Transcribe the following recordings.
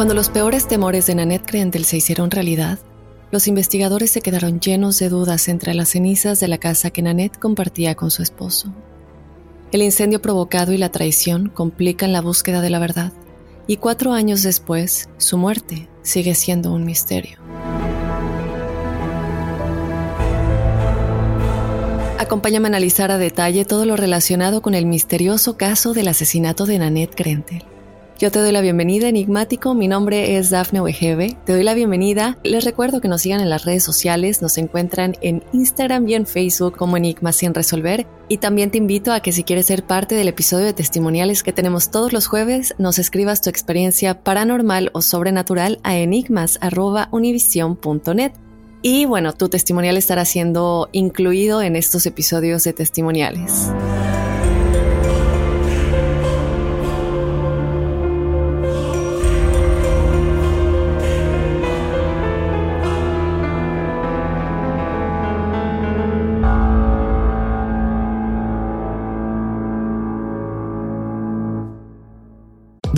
Cuando los peores temores de Nanette Krentel se hicieron realidad, los investigadores se quedaron llenos de dudas entre las cenizas de la casa que Nanette compartía con su esposo. El incendio provocado y la traición complican la búsqueda de la verdad, y cuatro años después, su muerte sigue siendo un misterio. Acompáñame a analizar a detalle todo lo relacionado con el misterioso caso del asesinato de Nanette Krentel. Yo te doy la bienvenida, Enigmático. Mi nombre es Dafne Wegebe. Te doy la bienvenida. Les recuerdo que nos sigan en las redes sociales. Nos encuentran en Instagram y en Facebook como Enigma sin resolver. Y también te invito a que si quieres ser parte del episodio de testimoniales que tenemos todos los jueves, nos escribas tu experiencia paranormal o sobrenatural a enigmas.univision.net. Y bueno, tu testimonial estará siendo incluido en estos episodios de testimoniales.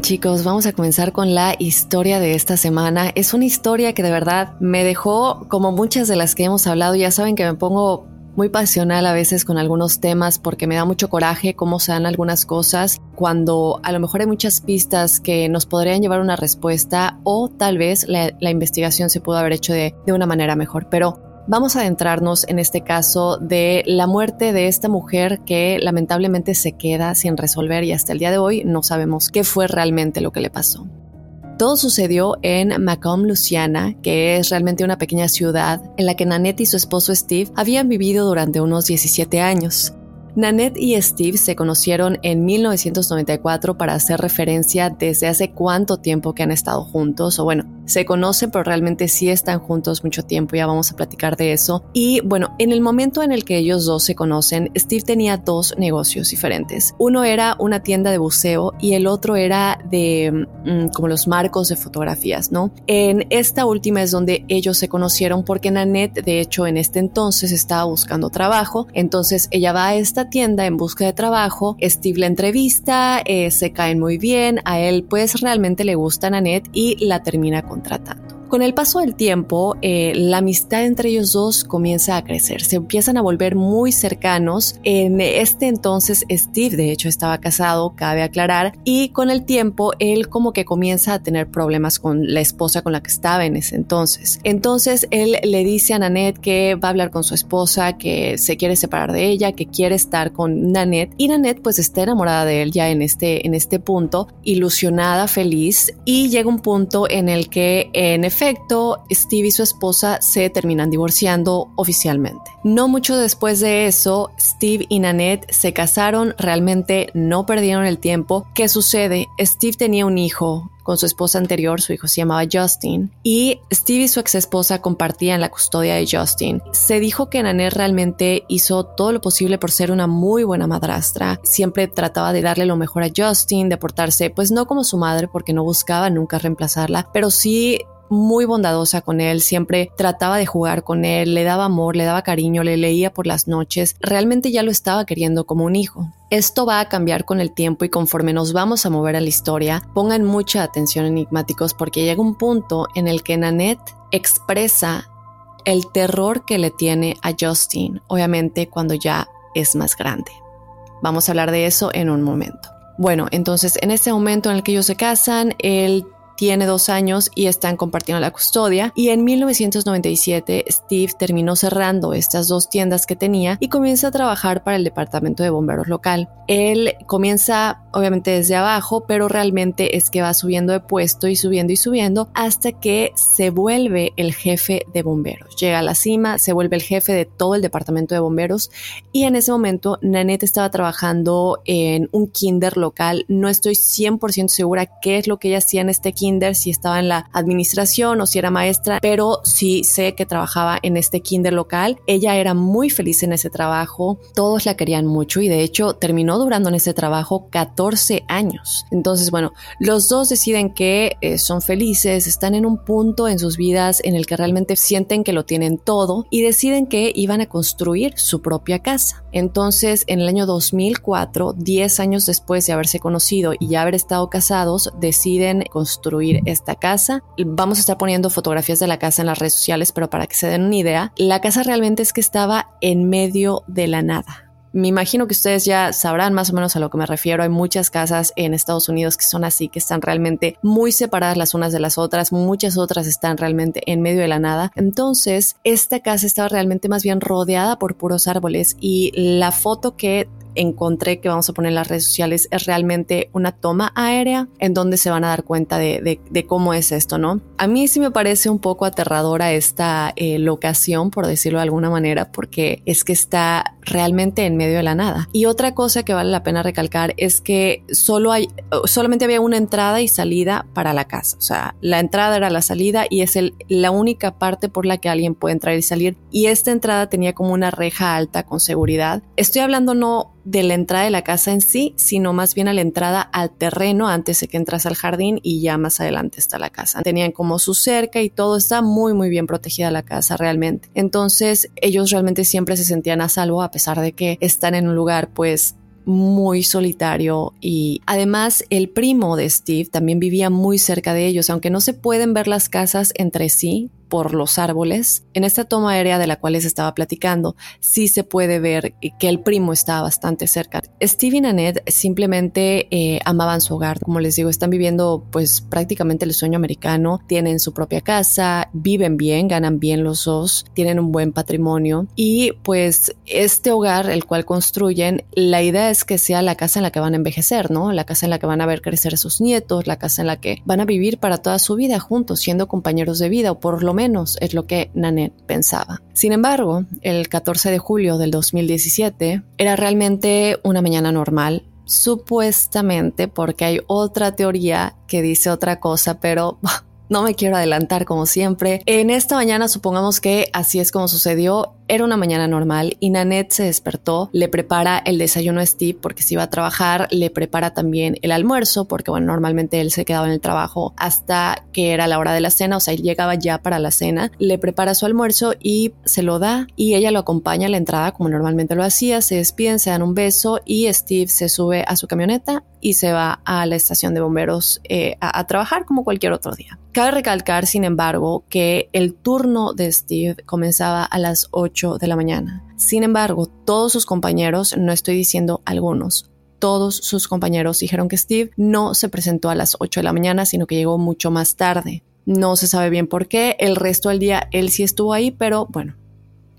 Chicos, vamos a comenzar con la historia de esta semana. Es una historia que de verdad me dejó, como muchas de las que hemos hablado, ya saben que me pongo muy pasional a veces con algunos temas porque me da mucho coraje cómo se dan algunas cosas cuando a lo mejor hay muchas pistas que nos podrían llevar a una respuesta o tal vez la, la investigación se pudo haber hecho de, de una manera mejor. Pero Vamos a adentrarnos en este caso de la muerte de esta mujer que lamentablemente se queda sin resolver y hasta el día de hoy no sabemos qué fue realmente lo que le pasó. Todo sucedió en Macomb, Luciana, que es realmente una pequeña ciudad en la que Nanette y su esposo Steve habían vivido durante unos 17 años. Nanette y Steve se conocieron en 1994 para hacer referencia desde hace cuánto tiempo que han estado juntos, o bueno, se conocen, pero realmente sí están juntos mucho tiempo, ya vamos a platicar de eso. Y bueno, en el momento en el que ellos dos se conocen, Steve tenía dos negocios diferentes. Uno era una tienda de buceo y el otro era de mm, como los marcos de fotografías, ¿no? En esta última es donde ellos se conocieron porque Nanette, de hecho, en este entonces estaba buscando trabajo, entonces ella va a esta tienda en busca de trabajo, Steve la entrevista, eh, se caen muy bien, a él pues realmente le gusta Nanette y la termina con contratado. Con el paso del tiempo, eh, la amistad entre ellos dos comienza a crecer, se empiezan a volver muy cercanos. En este entonces, Steve, de hecho, estaba casado, cabe aclarar, y con el tiempo, él como que comienza a tener problemas con la esposa con la que estaba en ese entonces. Entonces, él le dice a Nanette que va a hablar con su esposa, que se quiere separar de ella, que quiere estar con Nanette, y Nanette pues está enamorada de él ya en este, en este punto, ilusionada, feliz, y llega un punto en el que, en efecto, efecto, Steve y su esposa se terminan divorciando oficialmente. No mucho después de eso, Steve y Nanette se casaron, realmente no perdieron el tiempo. ¿Qué sucede? Steve tenía un hijo con su esposa anterior, su hijo se llamaba Justin, y Steve y su ex esposa compartían la custodia de Justin. Se dijo que Nanette realmente hizo todo lo posible por ser una muy buena madrastra, siempre trataba de darle lo mejor a Justin, de portarse, pues no como su madre, porque no buscaba nunca reemplazarla, pero sí muy bondadosa con él, siempre trataba de jugar con él, le daba amor, le daba cariño, le leía por las noches, realmente ya lo estaba queriendo como un hijo. Esto va a cambiar con el tiempo y conforme nos vamos a mover a la historia, pongan mucha atención enigmáticos porque llega un punto en el que Nanette expresa el terror que le tiene a Justin, obviamente cuando ya es más grande. Vamos a hablar de eso en un momento. Bueno, entonces en este momento en el que ellos se casan, él tiene dos años y están compartiendo la custodia. Y en 1997 Steve terminó cerrando estas dos tiendas que tenía y comienza a trabajar para el departamento de bomberos local. Él comienza obviamente desde abajo, pero realmente es que va subiendo de puesto y subiendo y subiendo hasta que se vuelve el jefe de bomberos. Llega a la cima, se vuelve el jefe de todo el departamento de bomberos y en ese momento Nanette estaba trabajando en un kinder local. No estoy 100% segura qué es lo que ella hacía en este kinder si estaba en la administración o si era maestra, pero sí sé que trabajaba en este kinder local. Ella era muy feliz en ese trabajo, todos la querían mucho y de hecho terminó durando en ese trabajo 14 años. Entonces, bueno, los dos deciden que eh, son felices, están en un punto en sus vidas en el que realmente sienten que lo tienen todo y deciden que iban a construir su propia casa. Entonces, en el año 2004, 10 años después de haberse conocido y ya haber estado casados, deciden construir esta casa. Vamos a estar poniendo fotografías de la casa en las redes sociales, pero para que se den una idea, la casa realmente es que estaba en medio de la nada. Me imagino que ustedes ya sabrán más o menos a lo que me refiero. Hay muchas casas en Estados Unidos que son así, que están realmente muy separadas las unas de las otras. Muchas otras están realmente en medio de la nada. Entonces, esta casa estaba realmente más bien rodeada por puros árboles y la foto que encontré que vamos a poner en las redes sociales es realmente una toma aérea en donde se van a dar cuenta de, cómo es esto, ¿no? A mí sí me parece un poco aterradora esta eh, locación, por decirlo de alguna manera, porque es que está realmente en medio de la nada. Y otra cosa que vale la pena recalcar es que solo hay, solamente había una entrada y salida para la casa. O sea, la entrada era la salida y es el, la única parte por la que alguien puede entrar y salir. Y esta entrada tenía como una reja alta con seguridad. Estoy hablando no de la entrada de la casa en sí, sino más bien a la entrada al terreno antes de que entras al jardín y ya más adelante está la casa. Tenían como su cerca y todo está muy muy bien protegida la casa realmente. Entonces ellos realmente siempre se sentían a salvo a pesar de que están en un lugar pues muy solitario y además el primo de Steve también vivía muy cerca de ellos, aunque no se pueden ver las casas entre sí, por los árboles. En esta toma aérea de la cual les estaba platicando, sí se puede ver que el primo estaba bastante cerca. Steve y Nanette simplemente eh, amaban su hogar. Como les digo, están viviendo pues prácticamente el sueño americano. Tienen su propia casa, viven bien, ganan bien los dos, tienen un buen patrimonio y pues este hogar, el cual construyen, la idea es que sea la casa en la que van a envejecer, ¿no? La casa en la que van a ver crecer a sus nietos, la casa en la que van a vivir para toda su vida juntos, siendo compañeros de vida o por lo menos es lo que Nanette pensaba. Sin embargo, el 14 de julio del 2017 era realmente una mañana normal supuestamente porque hay otra teoría que dice otra cosa, pero no me quiero adelantar como siempre. En esta mañana supongamos que así es como sucedió. Era una mañana normal y Nanette se despertó, le prepara el desayuno a Steve porque se iba a trabajar, le prepara también el almuerzo porque bueno, normalmente él se quedaba en el trabajo hasta que era la hora de la cena, o sea, él llegaba ya para la cena, le prepara su almuerzo y se lo da y ella lo acompaña a la entrada como normalmente lo hacía, se despiden, se dan un beso y Steve se sube a su camioneta y se va a la estación de bomberos eh, a, a trabajar como cualquier otro día. Cabe recalcar, sin embargo, que el turno de Steve comenzaba a las 8 de la mañana. Sin embargo, todos sus compañeros, no estoy diciendo algunos, todos sus compañeros dijeron que Steve no se presentó a las 8 de la mañana, sino que llegó mucho más tarde. No se sabe bien por qué, el resto del día él sí estuvo ahí, pero bueno,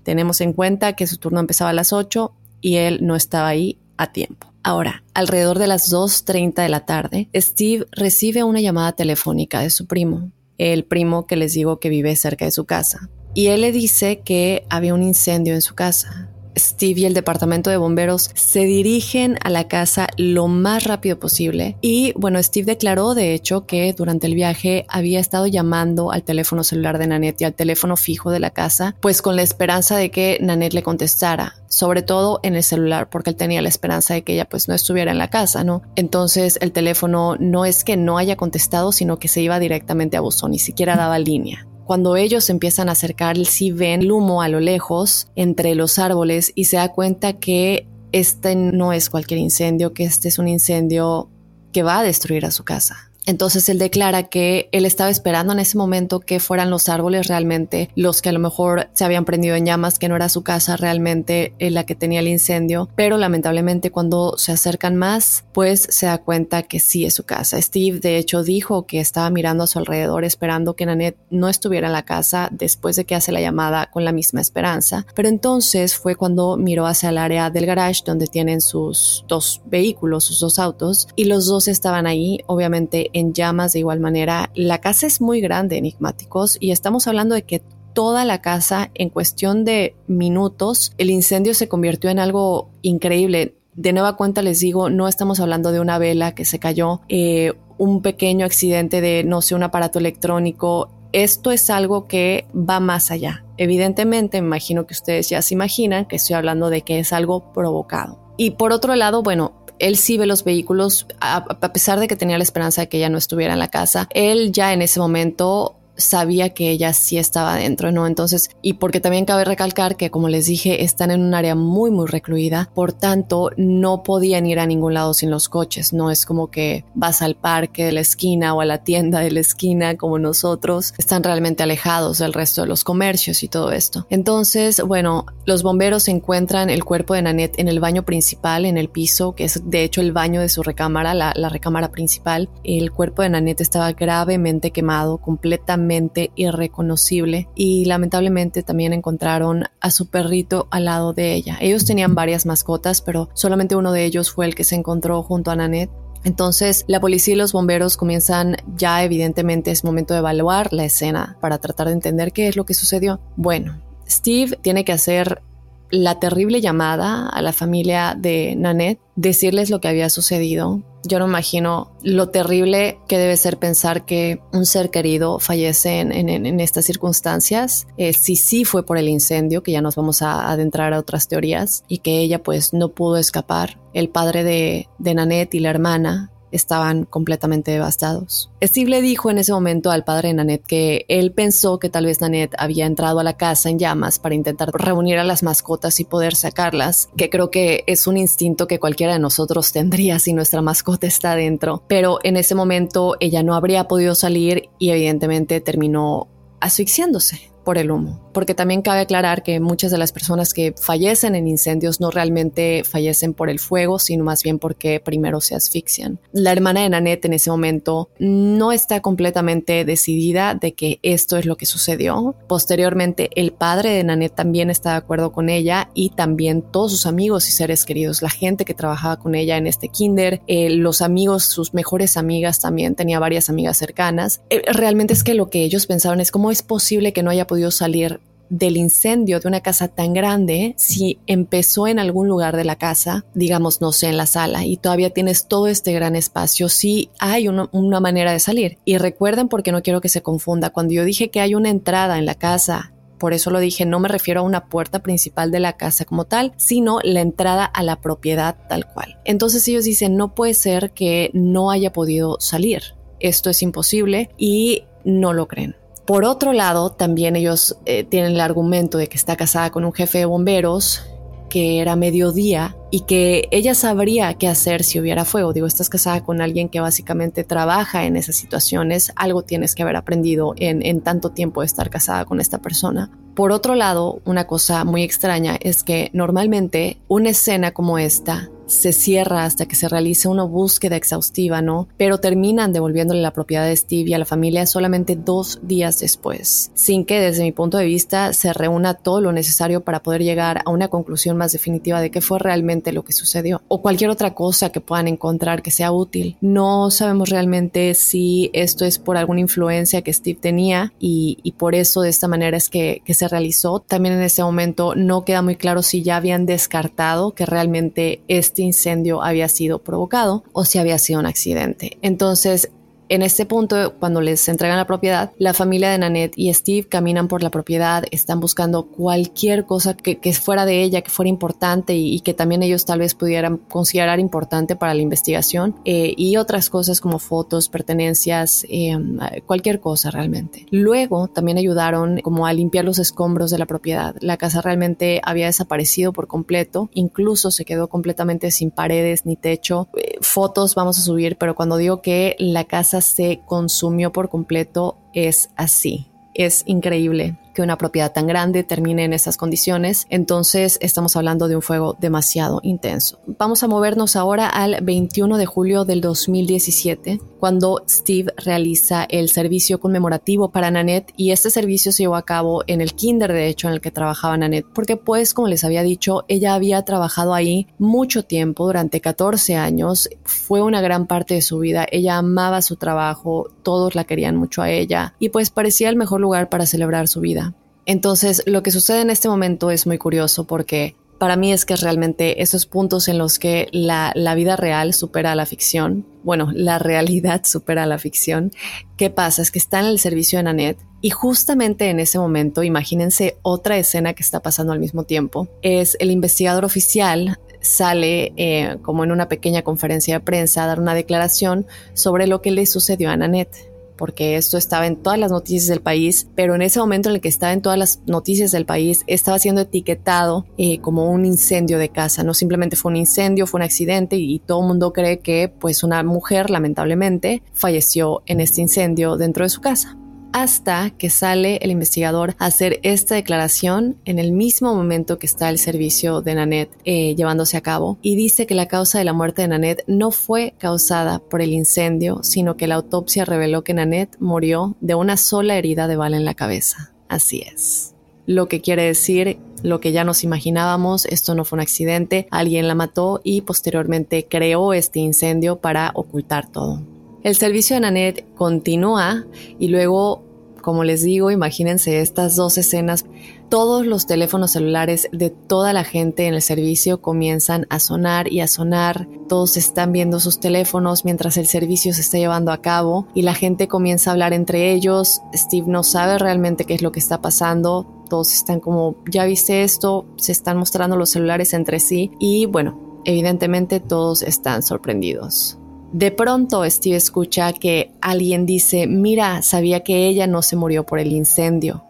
tenemos en cuenta que su turno empezaba a las 8 y él no estaba ahí a tiempo. Ahora, alrededor de las 2.30 de la tarde, Steve recibe una llamada telefónica de su primo, el primo que les digo que vive cerca de su casa y él le dice que había un incendio en su casa. Steve y el departamento de bomberos se dirigen a la casa lo más rápido posible y bueno, Steve declaró de hecho que durante el viaje había estado llamando al teléfono celular de Nanette y al teléfono fijo de la casa, pues con la esperanza de que Nanette le contestara, sobre todo en el celular, porque él tenía la esperanza de que ella pues no estuviera en la casa, ¿no? Entonces el teléfono no es que no haya contestado, sino que se iba directamente a buzón, ni siquiera daba línea. Cuando ellos empiezan a acercar, sí ven el humo a lo lejos entre los árboles y se da cuenta que este no es cualquier incendio, que este es un incendio que va a destruir a su casa. Entonces él declara que él estaba esperando en ese momento que fueran los árboles realmente los que a lo mejor se habían prendido en llamas, que no era su casa realmente eh, la que tenía el incendio, pero lamentablemente cuando se acercan más, pues se da cuenta que sí es su casa. Steve de hecho dijo que estaba mirando a su alrededor esperando que Nanette no estuviera en la casa después de que hace la llamada con la misma esperanza, pero entonces fue cuando miró hacia el área del garage donde tienen sus dos vehículos, sus dos autos, y los dos estaban ahí, obviamente en llamas de igual manera. La casa es muy grande, enigmáticos, y estamos hablando de que toda la casa en cuestión de minutos, el incendio se convirtió en algo increíble. De nueva cuenta les digo, no estamos hablando de una vela que se cayó, eh, un pequeño accidente de, no sé, un aparato electrónico. Esto es algo que va más allá. Evidentemente, me imagino que ustedes ya se imaginan que estoy hablando de que es algo provocado. Y por otro lado, bueno, él sí ve los vehículos, a, pesar de que tenía la esperanza de que ella no estuviera en la casa, él ya en ese momento sabía que ella sí estaba dentro, ¿no? Entonces, y porque también cabe recalcar que, como les dije, están en un área muy, muy recluida, por tanto, no podían ir a ningún lado sin los coches, no es como que vas al parque de la esquina o a la tienda de la esquina como nosotros, están realmente alejados del resto de los comercios y todo esto. Entonces, bueno, los bomberos encuentran el cuerpo de Nanette en el baño principal, en el piso, que es de hecho el baño de su recámara, la, la recámara principal. El cuerpo de Nanette estaba gravemente quemado, completamente irreconocible y lamentablemente también encontraron a su perrito al lado de ella. Ellos tenían varias mascotas, pero solamente uno de ellos fue el que se encontró junto a Nanette. Entonces la policía y los bomberos comienzan ya evidentemente es momento de evaluar la escena para tratar de entender qué es lo que sucedió. Bueno, Steve tiene que hacer la terrible llamada a la familia de Nanette, decirles lo que había sucedido. Yo no imagino lo terrible que debe ser pensar que un ser querido fallece en, estas circunstancias. Eh, si sí fue por el incendio, que ya nos vamos a adentrar a otras teorías, y que ella pues no pudo escapar. El padre de, de Nanette y la hermana estaban completamente devastados. Steve le dijo en ese momento al padre de Nanette que él pensó que tal vez Nanette había entrado a la casa en llamas para intentar reunir a las mascotas y poder sacarlas, que creo que es un instinto que cualquiera de nosotros tendría si nuestra mascota está dentro, pero en ese momento ella no habría podido salir y evidentemente terminó asfixiándose por el humo, porque también cabe aclarar que muchas de las personas que fallecen en incendios no realmente fallecen por el fuego, sino más bien porque primero se asfixian. La hermana de Nanette en ese momento no está completamente decidida de que esto es lo que sucedió. Posteriormente, el padre de Nanette también está de acuerdo con ella y también todos sus amigos y seres queridos, la gente que trabajaba con ella en este kinder, eh, los amigos, sus mejores amigas también, tenía varias amigas cercanas. Eh, realmente es que lo que ellos pensaban es cómo es posible que no haya podido salir del incendio de una casa tan grande si empezó en algún lugar de la casa, digamos, no sé, en la sala, y todavía tienes todo este gran espacio, si hay una, una manera de salir. Y recuerden, porque no quiero que se confunda, cuando yo dije que hay una entrada en la casa por eso lo dije, no me refiero a una puerta principal de la casa como tal, sino la entrada a la propiedad tal cual. Entonces ellos dicen, no puede ser que no haya podido salir. Esto es imposible y no lo creen. Por otro lado, también ellos eh, tienen el argumento de que está casada con un jefe de bomberos, que era mediodía y que ella sabría qué hacer si hubiera fuego. Digo, estás casada con alguien que básicamente trabaja en esas situaciones, algo tienes que haber aprendido en, en tanto tiempo de estar casada con esta persona. Por otro lado, una cosa muy extraña es que normalmente una escena como esta se cierra hasta que se realice una búsqueda exhaustiva, ¿no? Pero terminan devolviéndole la propiedad de Steve y a la familia solamente dos días después, sin que desde mi punto de vista se reúna todo lo necesario para poder llegar a una conclusión más definitiva de qué fue realmente lo que sucedió o cualquier otra cosa que puedan encontrar que sea útil. No sabemos realmente si esto es por alguna influencia que Steve tenía y, por eso de esta manera es que, que se realizó. También en ese momento no queda muy claro si ya habían descartado que realmente este este incendio había sido provocado o si había sido un accidente. Entonces, en este punto, cuando les entregan la propiedad, la familia de Nanette y Steve caminan por la propiedad, están buscando cualquier cosa que, fuera de ella, que fuera importante y, que también ellos tal vez pudieran considerar importante para la investigación eh, y otras cosas como fotos, pertenencias, eh, cualquier cosa realmente. Luego también ayudaron como a limpiar los escombros de la propiedad. La casa realmente había desaparecido por completo, incluso se quedó completamente sin paredes ni techo. Eh, fotos vamos a subir, pero cuando digo que la casa se consumió por completo es así. Es increíble que una propiedad tan grande termine en esas condiciones, entonces estamos hablando de un fuego demasiado intenso. Vamos a movernos ahora al 21 de julio del 2017, cuando Steve realiza el servicio conmemorativo para Nanette y este servicio se llevó a cabo en el kinder de hecho en el que trabajaba Nanette, porque pues como les había dicho, ella había trabajado ahí mucho tiempo, durante 14 años, fue una gran parte de su vida, ella amaba su trabajo, todos la querían mucho a ella y pues parecía el mejor lugar para celebrar su vida. Entonces, lo que sucede en este momento es muy curioso porque para mí es que realmente esos puntos en los que la, vida real supera a la ficción, bueno, la realidad supera a la ficción, ¿qué pasa? Es que está en el servicio de Nanette y justamente en ese momento, imagínense otra escena que está pasando al mismo tiempo, es el investigador oficial sale eh, como en una pequeña conferencia de prensa a dar una declaración sobre lo que le sucedió a Nanette porque esto estaba en todas las noticias del país, pero en ese momento en el que estaba en todas las noticias del país, estaba siendo etiquetado eh, como un incendio de casa. No simplemente fue un incendio, fue un accidente y, y todo el mundo cree que pues una mujer lamentablemente falleció en este incendio dentro de su casa hasta que sale el investigador a hacer esta declaración en el mismo momento que está el servicio de Nanette eh, llevándose a cabo y dice que la causa de la muerte de Nanette no fue causada por el incendio, sino que la autopsia reveló que Nanette murió de una sola herida de bala en la cabeza. Así es. Lo que quiere decir lo que ya nos imaginábamos, esto no fue un accidente, alguien la mató y posteriormente creó este incendio para ocultar todo. El servicio de Nanette continúa y luego, como les digo, imagínense estas dos escenas. Todos los teléfonos celulares de toda la gente en el servicio comienzan a sonar y a sonar. Todos están viendo sus teléfonos mientras el servicio se está llevando a cabo y la gente comienza a hablar entre ellos. Steve no sabe realmente qué es lo que está pasando. Todos están como, ya viste esto, se están mostrando los celulares entre sí y bueno, evidentemente todos están sorprendidos. De pronto Steve escucha que alguien dice, mira, sabía que ella no se murió por el incendio.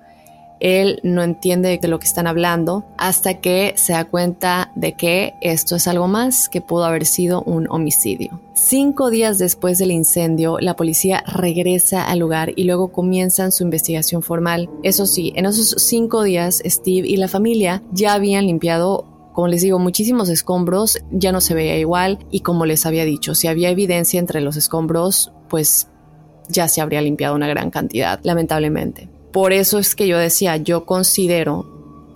Él no entiende de lo que están hablando hasta que se da cuenta de que esto es algo más que pudo haber sido un homicidio. Cinco días después del incendio, la policía regresa al lugar y luego comienzan su investigación formal. Eso sí, en esos cinco días, Steve y la familia ya habían limpiado como les digo, muchísimos escombros, ya no se veía igual y como les había dicho, si había evidencia entre los escombros, pues ya se habría limpiado una gran cantidad, lamentablemente. Por eso es que yo decía, yo considero,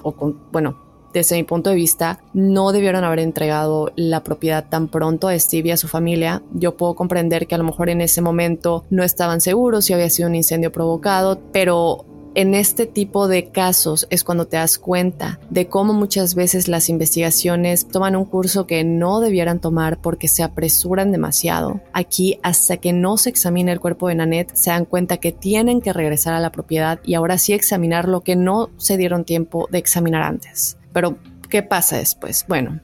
o bueno, desde mi punto de vista, no debieron haber entregado la propiedad tan pronto a Steve y a su familia. Yo puedo comprender que a lo mejor en ese momento no estaban seguros si había sido un incendio provocado, pero en este tipo de casos es cuando te das cuenta de cómo muchas veces las investigaciones toman un curso que no debieran tomar porque se apresuran demasiado. Aquí, hasta que no se examine el cuerpo de Nanette, se dan cuenta que tienen que regresar a la propiedad y ahora sí examinar lo que no se dieron tiempo de examinar antes. Pero, ¿qué pasa después? Bueno,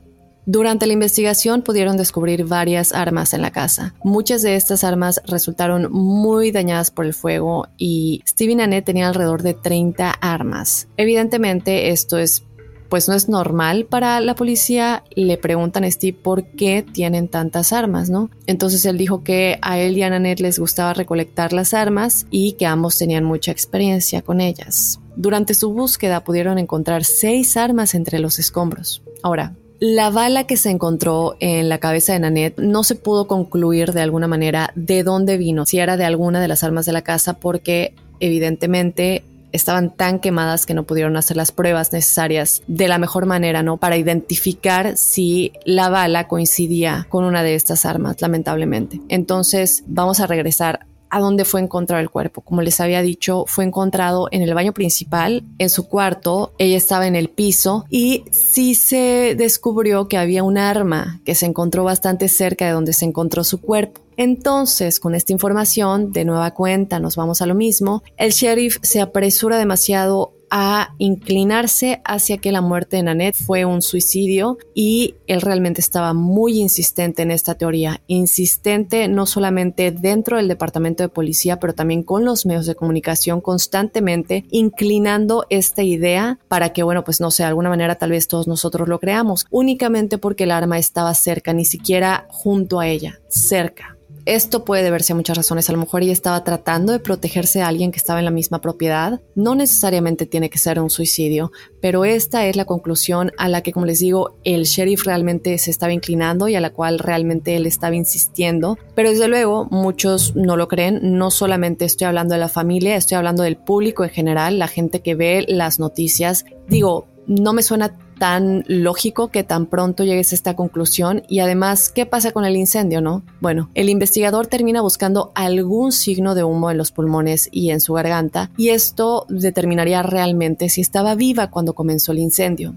durante la investigación pudieron descubrir varias armas en la casa. Muchas de estas armas resultaron muy dañadas por el fuego y Steve y Nanette tenían alrededor de 30 armas. Evidentemente esto es pues no es normal para la policía. Le preguntan a Steve por qué tienen tantas armas, ¿no? Entonces él dijo que a él y a Nanette les gustaba recolectar las armas y que ambos tenían mucha experiencia con ellas. Durante su búsqueda pudieron encontrar seis armas entre los escombros. Ahora, la bala que se encontró en la cabeza de Nanette no se pudo concluir de alguna manera de dónde vino, si era de alguna de las armas de la casa, porque evidentemente estaban tan quemadas que no pudieron hacer las pruebas necesarias de la mejor manera, ¿no? Para identificar si la bala coincidía con una de estas armas, lamentablemente. Entonces, vamos a regresar a dónde fue encontrado el cuerpo. Como les había dicho, fue encontrado en el baño principal, en su cuarto, ella estaba en el piso y sí se descubrió que había un arma que se encontró bastante cerca de donde se encontró su cuerpo. Entonces, con esta información, de nueva cuenta, nos vamos a lo mismo, el sheriff se apresura demasiado a inclinarse hacia que la muerte de Nanette fue un suicidio y él realmente estaba muy insistente en esta teoría, insistente no solamente dentro del departamento de policía, pero también con los medios de comunicación constantemente inclinando esta idea para que, bueno, pues no sé, de alguna manera tal vez todos nosotros lo creamos, únicamente porque el arma estaba cerca, ni siquiera junto a ella, cerca. Esto puede deberse a muchas razones. A lo mejor ella estaba tratando de protegerse a alguien que estaba en la misma propiedad. No necesariamente tiene que ser un suicidio, pero esta es la conclusión a la que, como les digo, el sheriff realmente se estaba inclinando y a la cual realmente él estaba insistiendo. Pero desde luego, muchos no lo creen. No solamente estoy hablando de la familia, estoy hablando del público en general, la gente que ve las noticias. Digo, no me suena tan lógico que tan pronto llegues a esta conclusión y además, ¿qué pasa con el incendio, no? Bueno, el investigador termina buscando algún signo de humo en los pulmones y en su garganta y esto determinaría realmente si estaba viva cuando comenzó el incendio.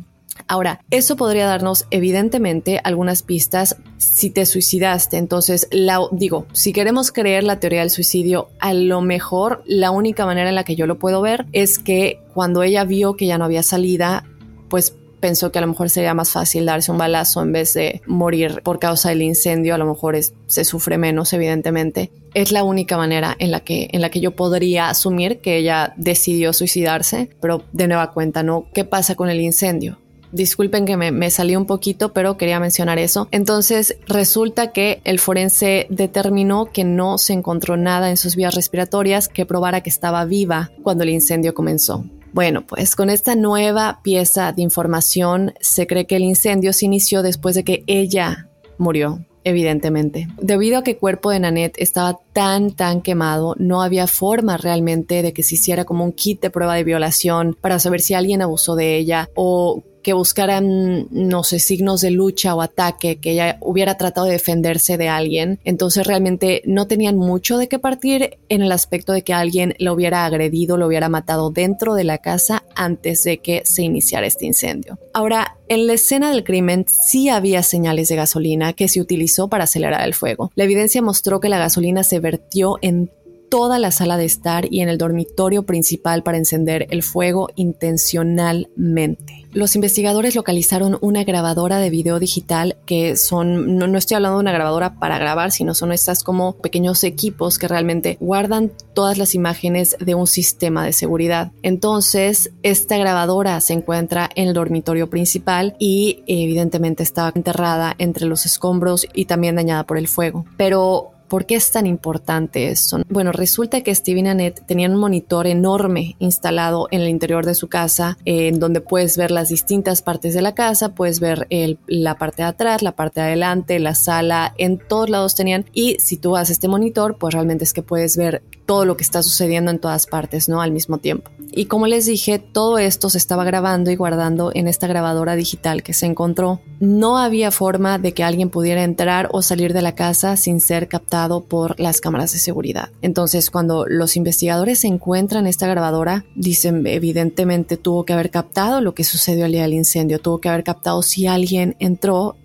Ahora, eso podría darnos evidentemente algunas pistas si te suicidaste. Entonces, la, digo, si queremos creer la teoría del suicidio, a lo mejor la única manera en la que yo lo puedo ver es que cuando ella vio que ya no había salida, pues pensó que a lo mejor sería más fácil darse un balazo en vez de morir por causa del incendio, a lo mejor se sufre menos, evidentemente. Es la única manera en la, que, en la que yo podría asumir que ella decidió suicidarse, pero de nueva cuenta, ¿no? ¿Qué pasa con el incendio? Disculpen que me, me, salí un poquito, pero quería mencionar eso. Entonces, resulta que el forense determinó que no se encontró nada en sus vías respiratorias que probara que estaba viva cuando el incendio comenzó. Bueno, pues con esta nueva pieza de información se cree que el incendio se inició después de que ella murió, evidentemente. Debido a que el cuerpo de Nanette estaba tan, tan quemado, no había forma realmente de que se hiciera como un kit de prueba de violación para saber si alguien abusó de ella o que buscaran, no sé, signos de lucha o ataque, que ella hubiera tratado de defenderse de alguien. Entonces realmente no tenían mucho de qué partir en el aspecto de que alguien lo hubiera agredido, lo hubiera matado dentro de la casa antes de que se iniciara este incendio. Ahora, en la escena del crimen sí había señales de gasolina que se utilizó para acelerar el fuego. La evidencia mostró que la gasolina se vertió en toda la sala de estar y en el dormitorio principal para encender el fuego intencionalmente. Los investigadores localizaron una grabadora de video digital que son, no, estoy hablando de una grabadora para grabar, sino son estas como pequeños equipos que realmente guardan todas las imágenes de un sistema de seguridad. Entonces, esta grabadora se encuentra en el dormitorio principal y evidentemente estaba enterrada entre los escombros y también dañada por el fuego. Pero ¿Por qué es tan importante esto? Bueno, resulta que Steve y Annette tenían un monitor enorme instalado en el interior de su casa, en donde puedes ver las distintas partes de la casa, puedes ver la parte de atrás, la parte de adelante, la sala, en todos lados tenían. Y si tú haces este monitor, pues realmente es que puedes ver todo lo que está sucediendo en todas partes, ¿no? Al mismo tiempo. Y como les dije, todo esto se estaba grabando y guardando en esta grabadora digital que se encontró. No había forma de que alguien pudiera entrar o salir de la casa sin ser captado por las cámaras de seguridad. Entonces, cuando los investigadores encuentran esta grabadora, dicen, evidentemente tuvo que haber captado lo que sucedió el día del incendio, tuvo que haber captado si alguien entró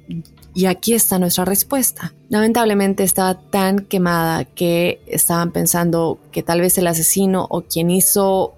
y aquí está nuestra respuesta. Lamentablemente estaba tan quemada que estaban pensando que tal vez el asesino o quien hizo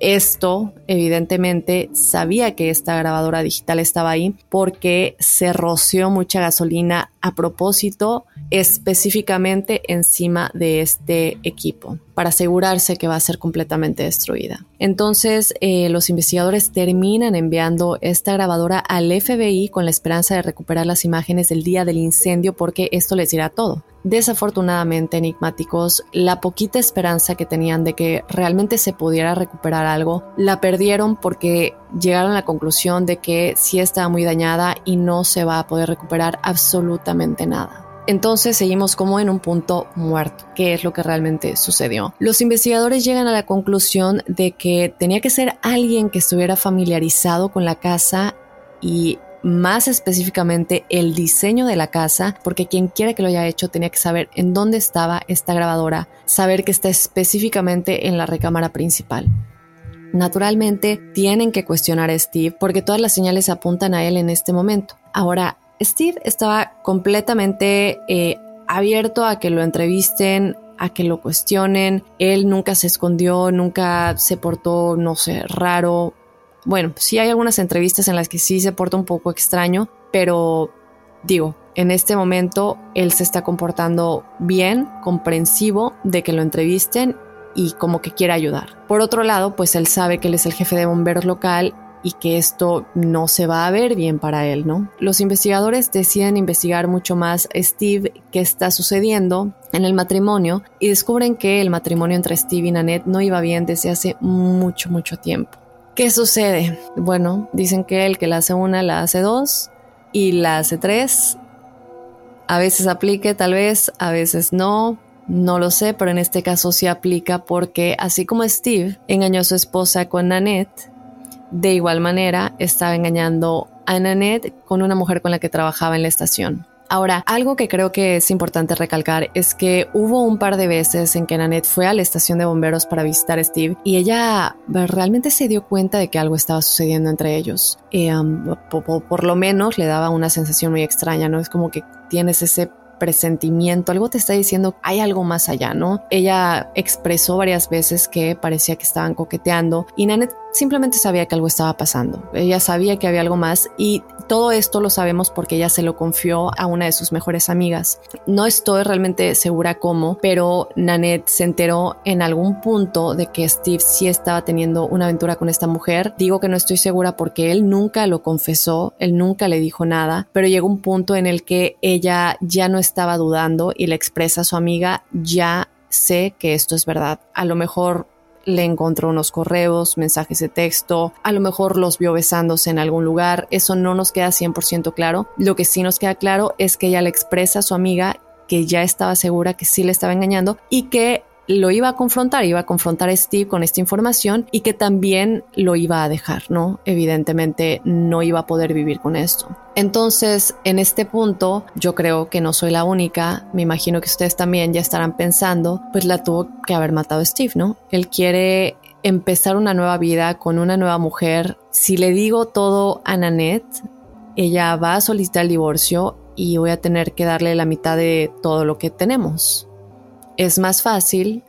esto, evidentemente, sabía que esta grabadora digital estaba ahí porque se roció mucha gasolina a propósito, específicamente encima de este equipo, para asegurarse que va a ser completamente destruida. Entonces, eh, los investigadores terminan enviando esta grabadora al FBI con la esperanza de recuperar las imágenes del día del incendio porque esto les dirá todo. Desafortunadamente, enigmáticos, la poquita esperanza que tenían de que realmente se pudiera recuperar algo, la perdieron porque llegaron a la conclusión de que sí estaba muy dañada y no se va a poder recuperar absolutamente nada. Entonces seguimos como en un punto muerto, que es lo que realmente sucedió. Los investigadores llegan a la conclusión de que tenía que ser alguien que estuviera familiarizado con la casa y más específicamente el diseño de la casa, porque quien quiera que lo haya hecho tenía que saber en dónde estaba esta grabadora, saber que está específicamente en la recámara principal. Naturalmente, tienen que cuestionar a Steve porque todas las señales apuntan a él en este momento. Ahora, Steve estaba completamente eh, abierto a que lo entrevisten, a que lo cuestionen. Él nunca se escondió, nunca se portó, no sé, raro. Bueno, sí hay algunas entrevistas en las que sí se porta un poco extraño, pero digo, en este momento él se está comportando bien, comprensivo de que lo entrevisten y como que quiere ayudar. Por otro lado, pues él sabe que él es el jefe de bomberos local y que esto no se va a ver bien para él, ¿no? Los investigadores deciden investigar mucho más Steve qué está sucediendo en el matrimonio y descubren que el matrimonio entre Steve y Nanette no iba bien desde hace mucho, mucho tiempo. ¿Qué sucede? Bueno, dicen que el que la hace una la hace dos y la hace tres. A veces aplique, tal vez, a veces no. No lo sé, pero en este caso sí aplica porque así como Steve engañó a su esposa con Nanette, de igual manera estaba engañando a Nanette con una mujer con la que trabajaba en la estación. Ahora, algo que creo que es importante recalcar es que hubo un par de veces en que Nanette fue a la estación de bomberos para visitar a Steve y ella realmente se dio cuenta de que algo estaba sucediendo entre ellos. Eh, um, por, lo menos le daba una sensación muy extraña, ¿no? Es como que tienes ese presentimiento, algo te está diciendo, hay algo más allá, ¿no? Ella expresó varias veces que parecía que estaban coqueteando y Nanette simplemente sabía que algo estaba pasando. Ella sabía que había algo más y todo esto lo sabemos porque ella se lo confió a una de sus mejores amigas. No estoy realmente segura cómo, pero Nanette se enteró en algún punto de que Steve sí estaba teniendo una aventura con esta mujer. Digo que no estoy segura porque él nunca lo confesó, él nunca le dijo nada, pero llegó un punto en el que ella ya no estaba dudando y le expresa a su amiga, ya sé que esto es verdad. A lo mejor le encontró unos correos, mensajes de texto, a lo mejor los vio besándose en algún lugar, eso no nos queda 100% claro. Lo que sí nos queda claro es que ella le expresa a su amiga que ya estaba segura que sí le estaba engañando y que lo iba a confrontar, iba a confrontar a Steve con esta información y que también lo iba a dejar, ¿no? Evidentemente no iba a poder vivir con esto. Entonces, en este punto, yo creo que no soy la única, me imagino que ustedes también ya estarán pensando, pues la tuvo que haber matado Steve, ¿no? Él quiere empezar una nueva vida con una nueva mujer. Si le digo todo a Nanette, ella va a solicitar el divorcio y voy a tener que darle la mitad de todo lo que tenemos es más fácil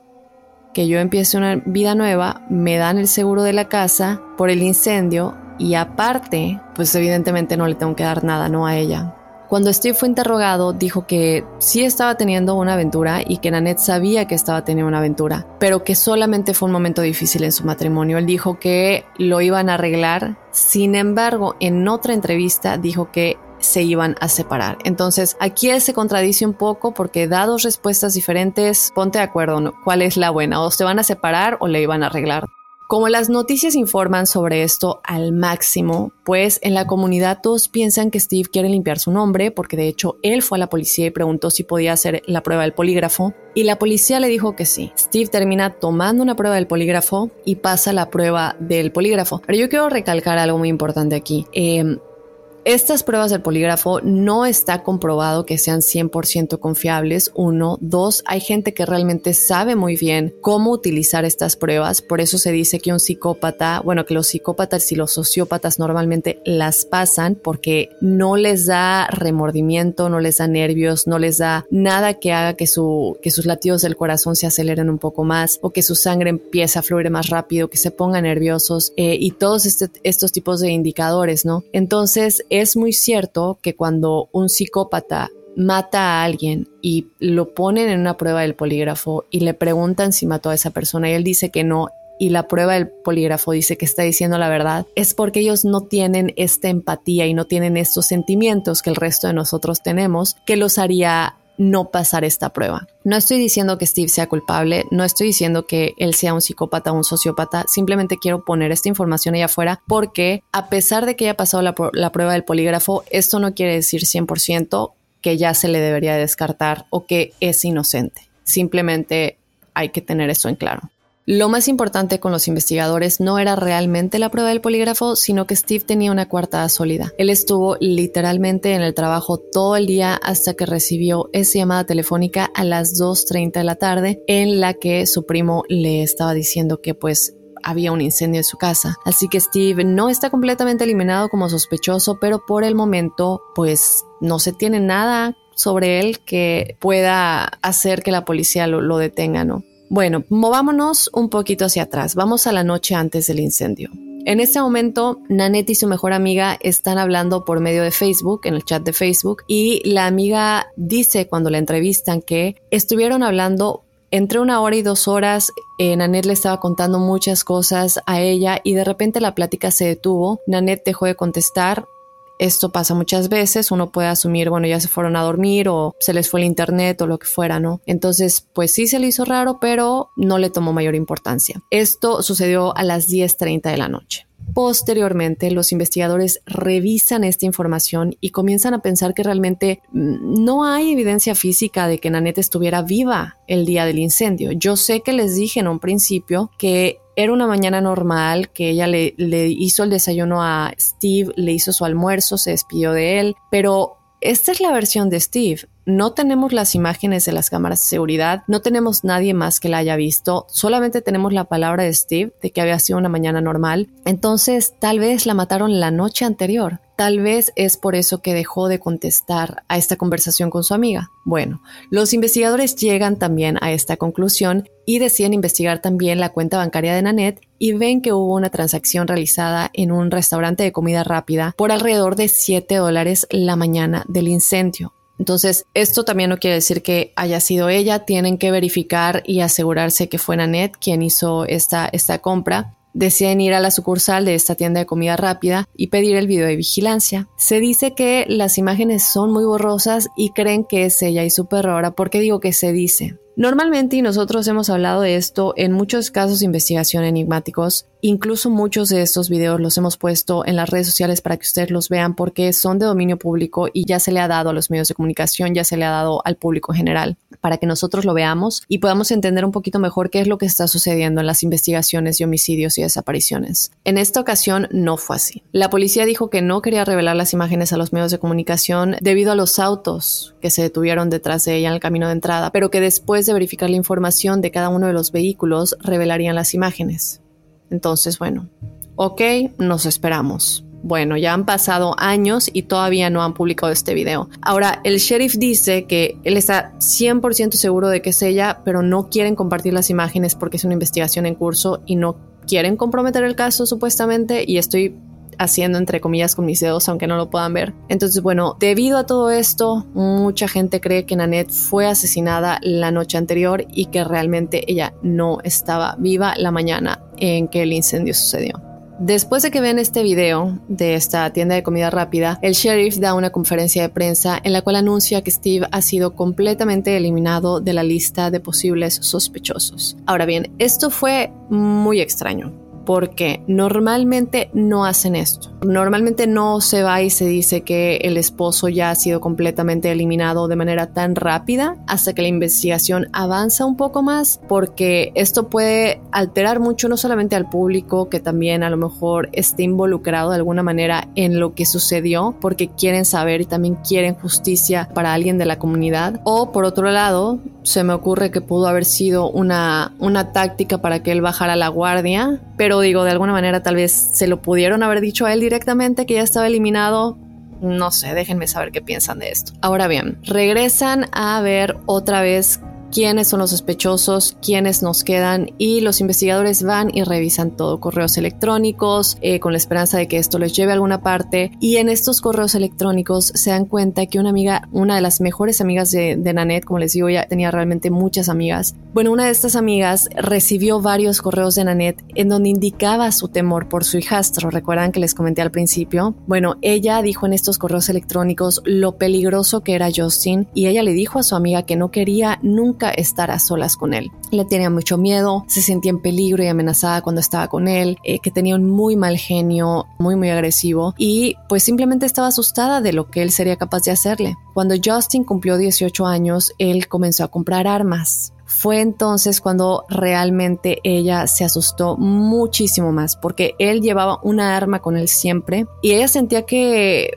que yo empiece una vida nueva, me dan el seguro de la casa por el incendio y aparte, pues evidentemente no le tengo que dar nada, no a ella. Cuando Steve fue interrogado, dijo que sí estaba teniendo una aventura y que Nanette sabía que estaba teniendo una aventura, pero que solamente fue un momento difícil en su matrimonio. Él dijo que lo iban a arreglar, sin embargo, en otra entrevista dijo que se iban a separar. Entonces, aquí se contradice un poco porque da dos respuestas diferentes, ponte de acuerdo, ¿cuál es la buena? ¿O se van a separar o le iban a arreglar? Como las noticias informan sobre esto al máximo, pues en la comunidad todos piensan que Steve quiere limpiar su nombre, porque de hecho él fue a la policía y preguntó si podía hacer la prueba del polígrafo, y la policía le dijo que sí. Steve termina tomando una prueba del polígrafo y pasa la prueba del polígrafo. Pero yo quiero recalcar algo muy importante aquí. Eh, estas pruebas del polígrafo no está comprobado que sean 100% confiables. Uno, dos, hay gente que realmente sabe muy bien cómo utilizar estas pruebas. Por eso se dice que un psicópata, bueno, que los psicópatas y los sociópatas normalmente las pasan porque no les da remordimiento, no les da nervios, no les da nada que haga que, su, que sus latidos del corazón se aceleren un poco más o que su sangre empiece a fluir más rápido, que se pongan nerviosos eh, y todos este, estos tipos de indicadores, ¿no? Entonces, es muy cierto que cuando un psicópata mata a alguien y lo ponen en una prueba del polígrafo y le preguntan si mató a esa persona y él dice que no y la prueba del polígrafo dice que está diciendo la verdad, es porque ellos no tienen esta empatía y no tienen estos sentimientos que el resto de nosotros tenemos que los haría no pasar esta prueba. No estoy diciendo que Steve sea culpable, no estoy diciendo que él sea un psicópata o un sociópata, simplemente quiero poner esta información allá afuera porque a pesar de que haya pasado la, la prueba del polígrafo, esto no quiere decir 100% que ya se le debería descartar o que es inocente. Simplemente hay que tener eso en claro. Lo más importante con los investigadores no era realmente la prueba del polígrafo, sino que Steve tenía una coartada sólida. Él estuvo literalmente en el trabajo todo el día hasta que recibió esa llamada telefónica a las 2.30 de la tarde en la que su primo le estaba diciendo que pues había un incendio en su casa. Así que Steve no está completamente eliminado como sospechoso, pero por el momento pues no se tiene nada sobre él que pueda hacer que la policía lo, lo detenga, ¿no? Bueno, movámonos un poquito hacia atrás. Vamos a la noche antes del incendio. En este momento, Nanette y su mejor amiga están hablando por medio de Facebook, en el chat de Facebook, y la amiga dice cuando la entrevistan que estuvieron hablando entre una hora y dos horas. Eh, Nanette le estaba contando muchas cosas a ella y de repente la plática se detuvo. Nanette dejó de contestar, esto pasa muchas veces, uno puede asumir, bueno, ya se fueron a dormir o se les fue el internet o lo que fuera, ¿no? Entonces, pues sí se le hizo raro, pero no le tomó mayor importancia. Esto sucedió a las 10.30 de la noche. Posteriormente, los investigadores revisan esta información y comienzan a pensar que realmente mm, no hay evidencia física de que Nanette estuviera viva el día del incendio. Yo sé que les dije en un principio que era una mañana normal, que ella le, hizo el desayuno a Steve, le hizo su almuerzo, se despidió de él, pero esta es la versión de Steve. No tenemos las imágenes de las cámaras de seguridad, no tenemos nadie más que la haya visto, solamente tenemos la palabra de Steve de que había sido una mañana normal. Entonces, tal vez la mataron la noche anterior. Tal vez es por eso que dejó de contestar a esta conversación con su amiga. Bueno, los investigadores llegan también a esta conclusión y deciden investigar también la cuenta bancaria de Nanette y ven que hubo una transacción realizada en un restaurante de comida rápida por alrededor de 7 dólares la mañana del incendio. Entonces, esto también no quiere decir que haya sido ella, tienen que verificar y asegurarse que fue Nanette quien hizo esta, esta compra. Deciden ir a la sucursal de esta tienda de comida rápida y pedir el video de vigilancia. Se dice que las imágenes son muy borrosas y creen que es ella y su perro. Ahora, ¿por qué digo que se dice? Normalmente, y nosotros hemos hablado de esto en muchos casos de investigación enigmáticos, incluso muchos de estos videos los hemos puesto en las redes sociales para que ustedes los vean porque son de dominio público y ya se le ha dado a los medios de comunicación, ya se le ha dado al público general para que nosotros lo veamos y podamos entender un poquito mejor qué es lo que está sucediendo en las investigaciones de homicidios y desapariciones. En esta ocasión no fue así. La policía dijo que no quería revelar las imágenes a los medios de comunicación debido a los autos que se detuvieron detrás de ella en el camino de entrada, pero que después de verificar la información de cada uno de los vehículos revelarían las imágenes. Entonces, bueno, ok, nos esperamos. Bueno, ya han pasado años y todavía no han publicado este video. Ahora, el sheriff dice que él está 100% seguro de que es ella, pero no quieren compartir las imágenes porque es una investigación en curso y no quieren comprometer el caso supuestamente y estoy haciendo entre comillas con mis dedos, aunque no lo puedan ver. Entonces, bueno, debido a todo esto, mucha gente cree que Nanette fue asesinada la noche anterior y que realmente ella no estaba viva la mañana en que el incendio sucedió. Después de que ven este video de esta tienda de comida rápida, el sheriff da una conferencia de prensa en la cual anuncia que Steve ha sido completamente eliminado de la lista de posibles sospechosos. Ahora bien, esto fue muy extraño porque normalmente no hacen esto. Normalmente no se va y se dice que el esposo ya ha sido completamente eliminado de manera tan rápida hasta que la investigación avanza un poco más, porque esto puede alterar mucho no solamente al público, que también a lo mejor esté involucrado de alguna manera en lo que sucedió, porque quieren saber y también quieren justicia para alguien de la comunidad. O por otro lado, se me ocurre que pudo haber sido una, una táctica para que él bajara la guardia, pero digo, de alguna manera tal vez se lo pudieron haber dicho a él directamente que ya estaba eliminado. No sé, déjenme saber qué piensan de esto. Ahora bien, regresan a ver otra vez quiénes son los sospechosos, quiénes nos quedan y los investigadores van y revisan todo, correos electrónicos, eh, con la esperanza de que esto les lleve a alguna parte. Y en estos correos electrónicos se dan cuenta que una amiga, una de las mejores amigas de, de Nanette, como les digo, ella tenía realmente muchas amigas, bueno, una de estas amigas recibió varios correos de Nanette en donde indicaba su temor por su hijastro, recuerdan que les comenté al principio, bueno, ella dijo en estos correos electrónicos lo peligroso que era Justin y ella le dijo a su amiga que no quería nunca estar a solas con él. Le tenía mucho miedo, se sentía en peligro y amenazada cuando estaba con él, eh, que tenía un muy mal genio, muy muy agresivo y pues simplemente estaba asustada de lo que él sería capaz de hacerle. Cuando Justin cumplió 18 años, él comenzó a comprar armas fue entonces cuando realmente ella se asustó muchísimo más porque él llevaba una arma con él siempre y ella sentía que,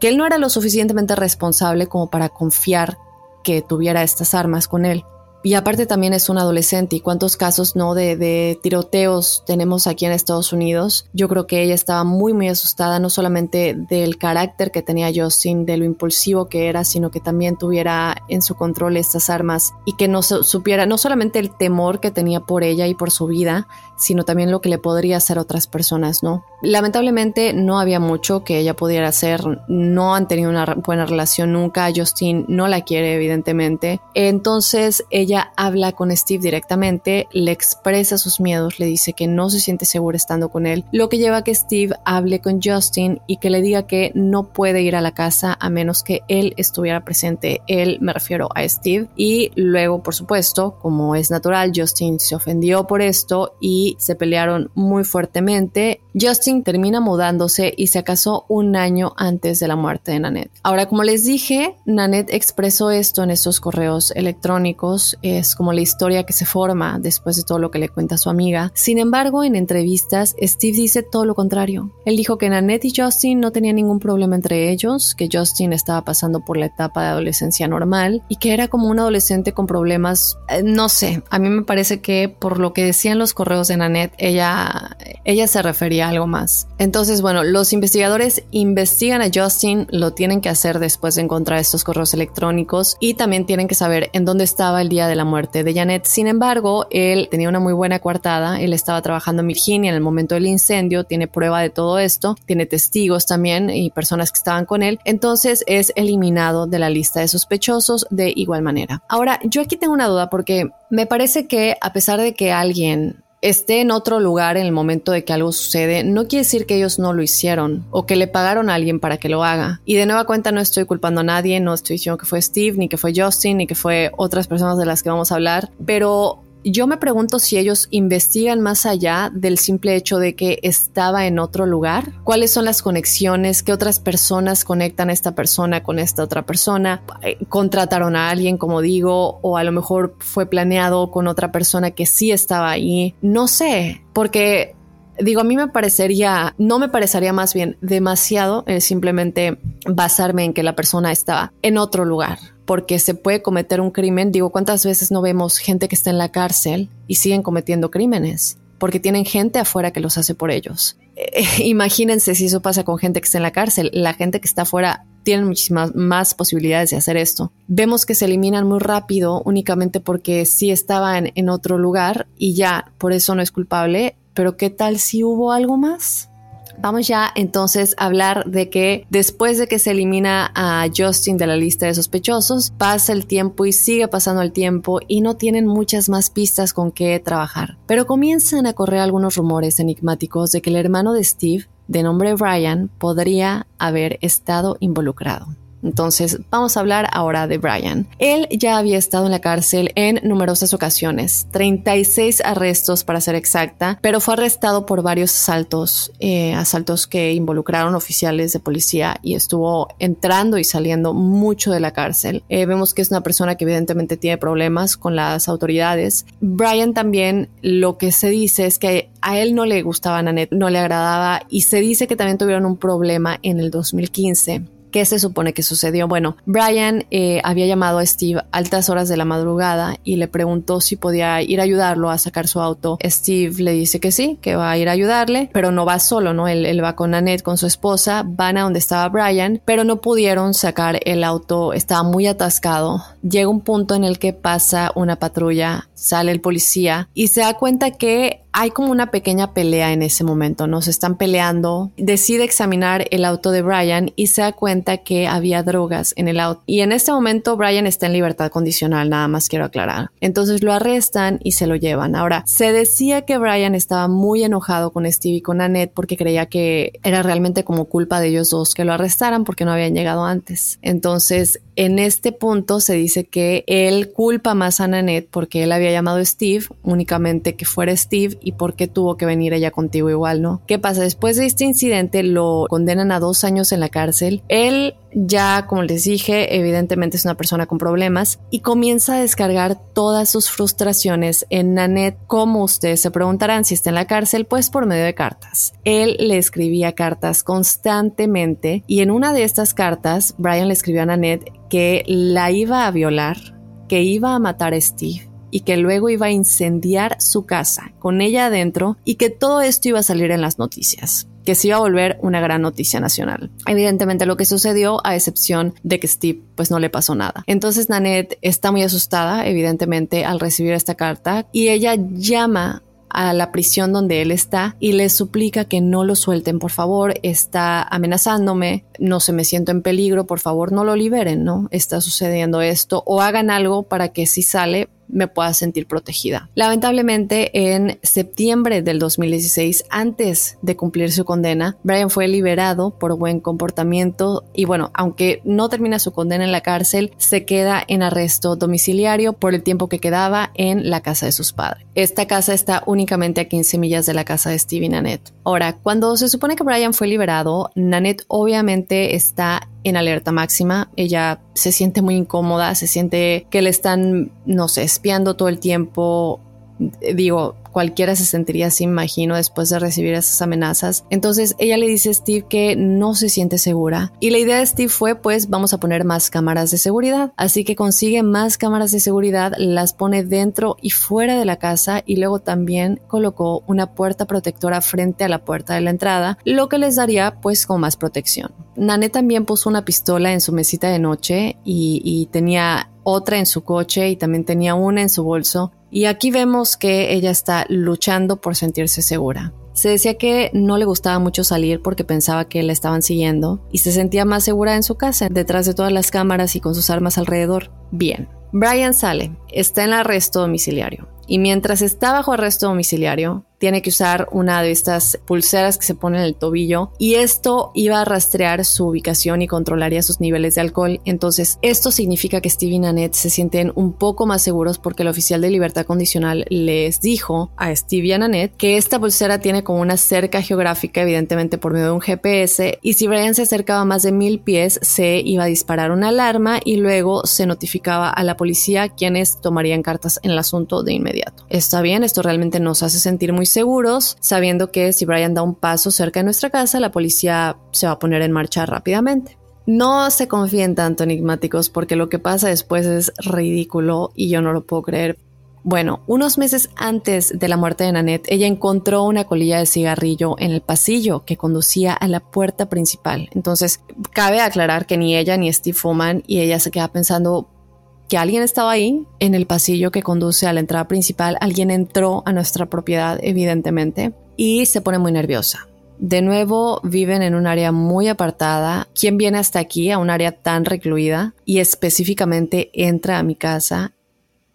que él no era lo suficientemente responsable como para confiar que tuviera estas armas con él. Y aparte también es un adolescente y cuántos casos no de, tiroteos tenemos aquí en Estados Unidos. Yo creo que ella estaba muy muy asustada no solamente del carácter que tenía Justin, de lo impulsivo que era, sino que también tuviera en su control estas armas y que no supiera no solamente el temor que tenía por ella y por su vida, sino también lo que le podría hacer a otras personas, ¿no? Lamentablemente no había mucho que ella pudiera hacer, no han tenido una buena relación nunca, Justin no la quiere evidentemente, entonces ella habla con Steve directamente, le expresa sus miedos, le dice que no se siente segura estando con él, lo que lleva a que Steve hable con Justin y que le diga que no puede ir a la casa a menos que él estuviera presente. Él me refiero a Steve y luego, por supuesto, como es natural, Justin se ofendió por esto y se pelearon muy fuertemente. Justin termina mudándose y se casó un año antes de la muerte de Nanette. Ahora, como les dije, Nanette expresó esto en esos correos electrónicos es como la historia que se forma después de todo lo que le cuenta su amiga. Sin embargo, en entrevistas, Steve dice todo lo contrario. Él dijo que Nanette y Justin no tenían ningún problema entre ellos, que Justin estaba pasando por la etapa de adolescencia normal y que era como un adolescente con problemas, eh, no sé, a mí me parece que por lo que decían los correos de Nanette, ella, ella se refería a algo más. Entonces, bueno, los investigadores investigan a Justin, lo tienen que hacer después de encontrar estos correos electrónicos y también tienen que saber en dónde estaba el día de la muerte de Janet. Sin embargo, él tenía una muy buena coartada, él estaba trabajando en Virginia en el momento del incendio, tiene prueba de todo esto, tiene testigos también y personas que estaban con él, entonces es eliminado de la lista de sospechosos de igual manera. Ahora, yo aquí tengo una duda porque me parece que a pesar de que alguien esté en otro lugar en el momento de que algo sucede, no quiere decir que ellos no lo hicieron o que le pagaron a alguien para que lo haga. Y de nueva cuenta no estoy culpando a nadie, no estoy diciendo que fue Steve, ni que fue Justin, ni que fue otras personas de las que vamos a hablar, pero yo me pregunto si ellos investigan más allá del simple hecho de que estaba en otro lugar. ¿Cuáles son las conexiones? ¿Qué otras personas conectan a esta persona con esta otra persona? Eh, ¿Contrataron a alguien, como digo? ¿O a lo mejor fue planeado con otra persona que sí estaba ahí? No sé, porque Digo, a mí me parecería, no me parecería más bien demasiado eh, simplemente basarme en que la persona estaba en otro lugar porque se puede cometer un crimen. Digo, ¿cuántas veces no vemos gente que está en la cárcel y siguen cometiendo crímenes? Porque tienen gente afuera que los hace por ellos. eh, imagínense si eso pasa con gente que está en la cárcel. La gente que está afuera tiene muchísimas más posibilidades de hacer esto. Vemos que se eliminan muy rápido únicamente porque sí estaban en otro lugar y ya, por eso no es culpable. Pero ¿qué tal si hubo algo más? Vamos ya entonces a hablar de que después de que se elimina a Justin de la lista de sospechosos, pasa el tiempo y sigue pasando el tiempo y no tienen muchas más pistas con qué trabajar. Pero comienzan a correr algunos rumores enigmáticos de que el hermano de Steve, de nombre Brian, podría haber estado involucrado. Entonces, vamos a hablar ahora de Brian. Él ya había estado en la cárcel en numerosas ocasiones, 36 arrestos para ser exacta, pero fue arrestado por varios asaltos, eh, asaltos que involucraron oficiales de policía y estuvo entrando y saliendo mucho de la cárcel. Eh, vemos que es una persona que evidentemente tiene problemas con las autoridades. Brian también lo que se dice es que a él no le gustaba Nanette, no le agradaba y se dice que también tuvieron un problema en el 2015 ¿Qué se supone que sucedió? Bueno, Brian eh, había llamado a Steve a altas horas de la madrugada y le preguntó si podía ir a ayudarlo a sacar su auto. Steve le dice que sí, que va a ir a ayudarle, pero no va solo, ¿no? Él, va con Annette, con su esposa, van a donde estaba Brian, pero no pudieron sacar el auto, estaba muy atascado. Llega un punto en el que pasa una patrulla, sale el policía y se da cuenta que hay como una pequeña pelea en ese momento, ¿no? Se están peleando, decide examinar el auto de Brian y se da cuenta que había drogas en el auto. Y en este momento Brian está en libertad condicional, nada más quiero aclarar. Entonces lo arrestan y se lo llevan. Ahora, se decía que Brian estaba muy enojado con Steve y con Annette porque creía que era realmente como culpa de ellos dos que lo arrestaran porque no habían llegado antes. Entonces, en este punto se dice que él culpa más a Annette porque él había llamado a Steve, únicamente que fuera Steve y por qué tuvo que venir ella contigo igual, ¿no? ¿Qué pasa? Después de este incidente lo condenan a dos años en la cárcel. Él ya, como les dije, evidentemente es una persona con problemas y comienza a descargar todas sus frustraciones en Nanette. Como ustedes se preguntarán si está en la cárcel, pues por medio de cartas. Él le escribía cartas constantemente y en una de estas cartas, Brian le escribió a Nanette que la iba a violar, que iba a matar a Steve y que luego iba a incendiar su casa con ella adentro y que todo esto iba a salir en las noticias que se iba a volver una gran noticia nacional. Evidentemente lo que sucedió, a excepción de que Steve pues no le pasó nada. Entonces Nanette está muy asustada, evidentemente, al recibir esta carta y ella llama a la prisión donde él está y le suplica que no lo suelten, por favor, está amenazándome, no se me siento en peligro, por favor no lo liberen, ¿no? Está sucediendo esto o hagan algo para que si sale me pueda sentir protegida. Lamentablemente, en septiembre del 2016, antes de cumplir su condena, Brian fue liberado por buen comportamiento y bueno, aunque no termina su condena en la cárcel, se queda en arresto domiciliario por el tiempo que quedaba en la casa de sus padres. Esta casa está únicamente a 15 millas de la casa de Steve y Nanette. Ahora, cuando se supone que Brian fue liberado, Nanette obviamente está en alerta máxima. Ella se siente muy incómoda, se siente que le están, no sé, espiando todo el tiempo. Digo, cualquiera se sentiría así, imagino, después de recibir esas amenazas. Entonces ella le dice a Steve que no se siente segura. Y la idea de Steve fue, pues vamos a poner más cámaras de seguridad. Así que consigue más cámaras de seguridad, las pone dentro y fuera de la casa y luego también colocó una puerta protectora frente a la puerta de la entrada, lo que les daría pues con más protección. Nane también puso una pistola en su mesita de noche y tenía otra en su coche y también tenía una en su bolso y aquí vemos que ella está luchando por sentirse segura. Se decía que no le gustaba mucho salir porque pensaba que la estaban siguiendo y se sentía más segura en su casa, detrás de todas las cámaras y con sus armas alrededor. Bien, Brian sale, está en arresto domiciliario y mientras está bajo arresto domiciliario, tiene que usar una de estas pulseras que se ponen en el tobillo y esto iba a rastrear su ubicación y controlaría sus niveles de alcohol. Entonces, esto significa que Steve y Nanette se sienten un poco más seguros porque el oficial de libertad condicional les dijo a Steve y a Nanette que esta pulsera tiene como una cerca geográfica, evidentemente por medio de un GPS, y si Brian se acercaba más de mil pies, se iba a disparar una alarma y luego se notificaba a la policía quienes tomarían cartas en el asunto de inmediato. Está bien, esto realmente nos hace sentir muy seguros, sabiendo que si Brian da un paso cerca de nuestra casa, la policía se va a poner en marcha rápidamente. No se confíen tanto enigmáticos porque lo que pasa después es ridículo y yo no lo puedo creer. Bueno, unos meses antes de la muerte de Nanette, ella encontró una colilla de cigarrillo en el pasillo que conducía a la puerta principal. Entonces, cabe aclarar que ni ella ni Steve fuman y ella se queda pensando que alguien estaba ahí en el pasillo que conduce a la entrada principal. Alguien entró a nuestra propiedad, evidentemente, y se pone muy nerviosa. De nuevo, viven en un área muy apartada. ¿Quién viene hasta aquí, a un área tan recluida? Y específicamente entra a mi casa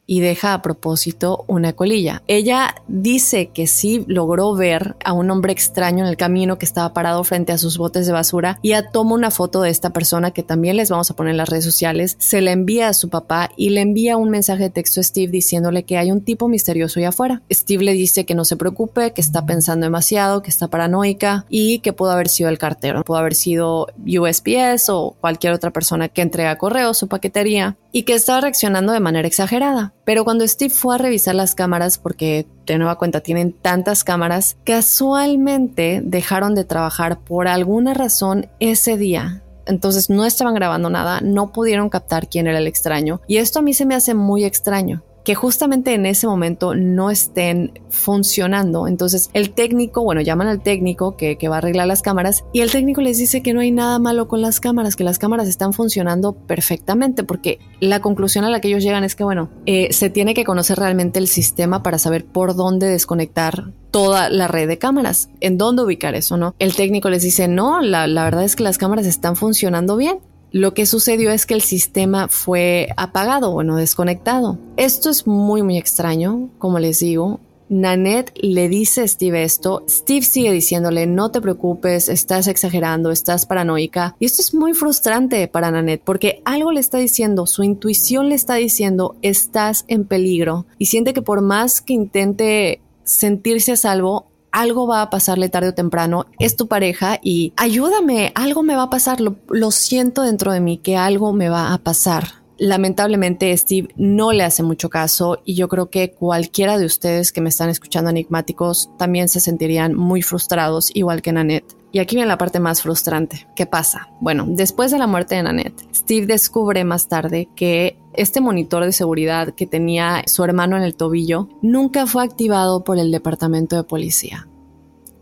y deja a propósito una colilla. Ella dice que sí logró ver a un hombre extraño en el camino que estaba parado frente a sus botes de basura y ya toma una foto de esta persona que también les vamos a poner en las redes sociales, se la envía a su papá y le envía un mensaje de texto a Steve diciéndole que hay un tipo misterioso ahí afuera. Steve le dice que no se preocupe, que está pensando demasiado, que está paranoica y que pudo haber sido el cartero, pudo haber sido USPS o cualquier otra persona que entrega correos o paquetería y que estaba reaccionando de manera exagerada. Pero cuando Steve fue a revisar las cámaras, porque de nueva cuenta tienen tantas cámaras, casualmente dejaron de trabajar por alguna razón ese día. Entonces no estaban grabando nada, no pudieron captar quién era el extraño. Y esto a mí se me hace muy extraño que justamente en ese momento no estén funcionando. Entonces el técnico, bueno, llaman al técnico que, va a arreglar las cámaras y el técnico les dice que no hay nada malo con las cámaras, que las cámaras están funcionando perfectamente, porque la conclusión a la que ellos llegan es que, bueno, eh, se tiene que conocer realmente el sistema para saber por dónde desconectar toda la red de cámaras, en dónde ubicar eso, ¿no? El técnico les dice, no, la, la verdad es que las cámaras están funcionando bien. Lo que sucedió es que el sistema fue apagado, bueno, desconectado. Esto es muy, muy extraño, como les digo. Nanette le dice a Steve esto, Steve sigue diciéndole no te preocupes, estás exagerando, estás paranoica y esto es muy frustrante para Nanette porque algo le está diciendo, su intuición le está diciendo estás en peligro y siente que por más que intente sentirse a salvo, algo va a pasarle tarde o temprano, es tu pareja y ayúdame, algo me va a pasar, lo, siento dentro de mí que algo me va a pasar. Lamentablemente Steve no le hace mucho caso y yo creo que cualquiera de ustedes que me están escuchando enigmáticos también se sentirían muy frustrados igual que Nanette. Y aquí viene la parte más frustrante. ¿Qué pasa? Bueno, después de la muerte de Nanette, Steve descubre más tarde que este monitor de seguridad que tenía su hermano en el tobillo nunca fue activado por el departamento de policía.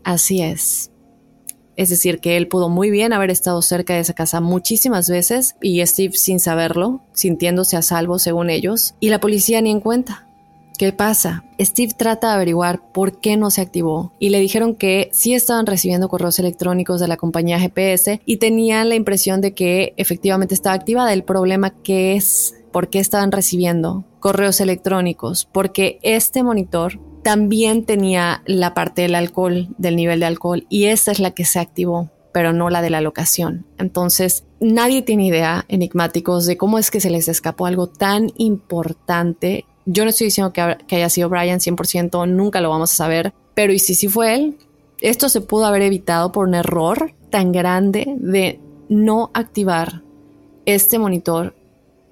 Así es. Es decir, que él pudo muy bien haber estado cerca de esa casa muchísimas veces y Steve sin saberlo, sintiéndose a salvo según ellos, y la policía ni en cuenta. ¿Qué pasa? Steve trata de averiguar por qué no se activó y le dijeron que sí estaban recibiendo correos electrónicos de la compañía GPS y tenían la impresión de que efectivamente estaba activada. El problema que es por qué estaban recibiendo correos electrónicos, porque este monitor también tenía la parte del alcohol, del nivel de alcohol, y esa es la que se activó pero no la de la locación. Entonces, nadie tiene idea, enigmáticos, de cómo es que se les escapó algo tan importante yo no estoy diciendo que, haya sido Brian 100%, nunca lo vamos a saber, pero ¿y si sí fue él? Esto se pudo haber evitado por un error tan grande de no activar este monitor